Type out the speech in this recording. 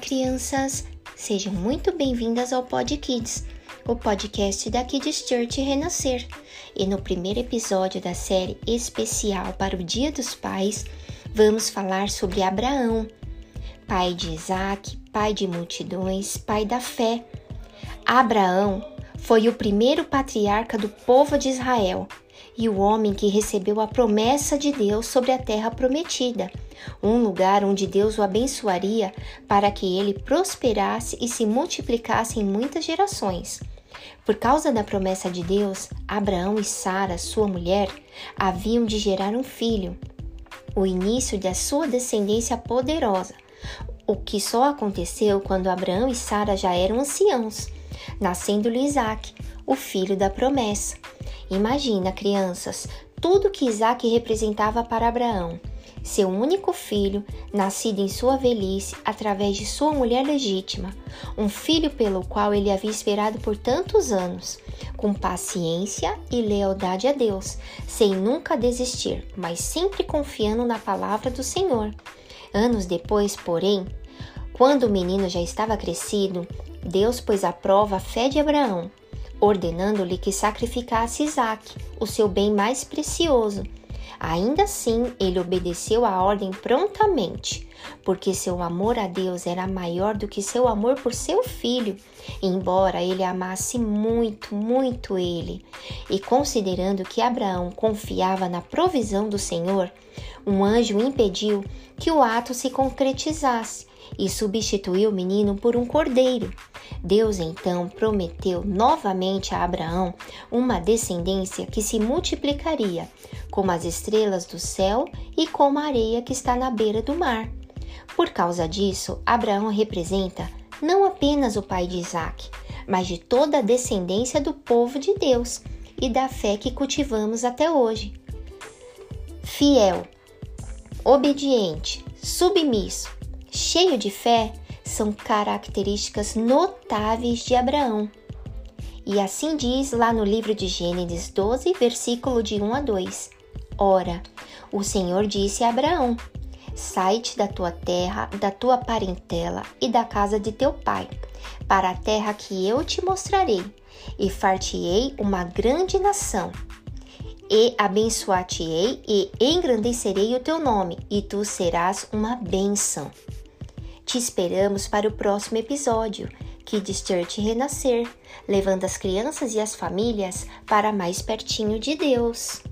crianças! Sejam muito bem-vindas ao Pod Kids, o podcast da Kids Church Renascer. E no primeiro episódio da série especial para o Dia dos Pais, vamos falar sobre Abraão, pai de Isaac, pai de multidões, pai da fé. Abraão foi o primeiro patriarca do povo de Israel e o homem que recebeu a promessa de Deus sobre a terra prometida, um lugar onde Deus o abençoaria para que ele prosperasse e se multiplicasse em muitas gerações. Por causa da promessa de Deus, Abraão e Sara, sua mulher, haviam de gerar um filho, o início da sua descendência poderosa, o que só aconteceu quando Abraão e Sara já eram anciãos, nascendo-lhe Isaac, o filho da promessa. Imagina, crianças, tudo que Isaac representava para Abraão. Seu único filho, nascido em sua velhice através de sua mulher legítima, um filho pelo qual ele havia esperado por tantos anos, com paciência e lealdade a Deus, sem nunca desistir, mas sempre confiando na palavra do Senhor. Anos depois, porém, quando o menino já estava crescido, Deus pôs à prova a fé de Abraão ordenando-lhe que sacrificasse Isaque, o seu bem mais precioso. Ainda assim, ele obedeceu a ordem prontamente, porque seu amor a Deus era maior do que seu amor por seu filho, embora ele amasse muito, muito ele. E considerando que Abraão confiava na provisão do Senhor, um anjo impediu que o ato se concretizasse e substituiu o menino por um cordeiro. Deus então prometeu novamente a Abraão uma descendência que se multiplicaria, como as estrelas do céu e como a areia que está na beira do mar. Por causa disso, Abraão representa não apenas o pai de Isaac, mas de toda a descendência do povo de Deus e da fé que cultivamos até hoje. Fiel, obediente, submisso, cheio de fé são características notáveis de Abraão. E assim diz lá no livro de Gênesis 12, versículo de 1 a 2. Ora, o Senhor disse a Abraão: Sai-te da tua terra, da tua parentela e da casa de teu pai, para a terra que eu te mostrarei, e far-te-ei uma grande nação. E abençoar-te-ei e engrandecerei o teu nome, e tu serás uma bênção. Te esperamos para o próximo episódio, Kids Church Renascer, levando as crianças e as famílias para mais pertinho de Deus.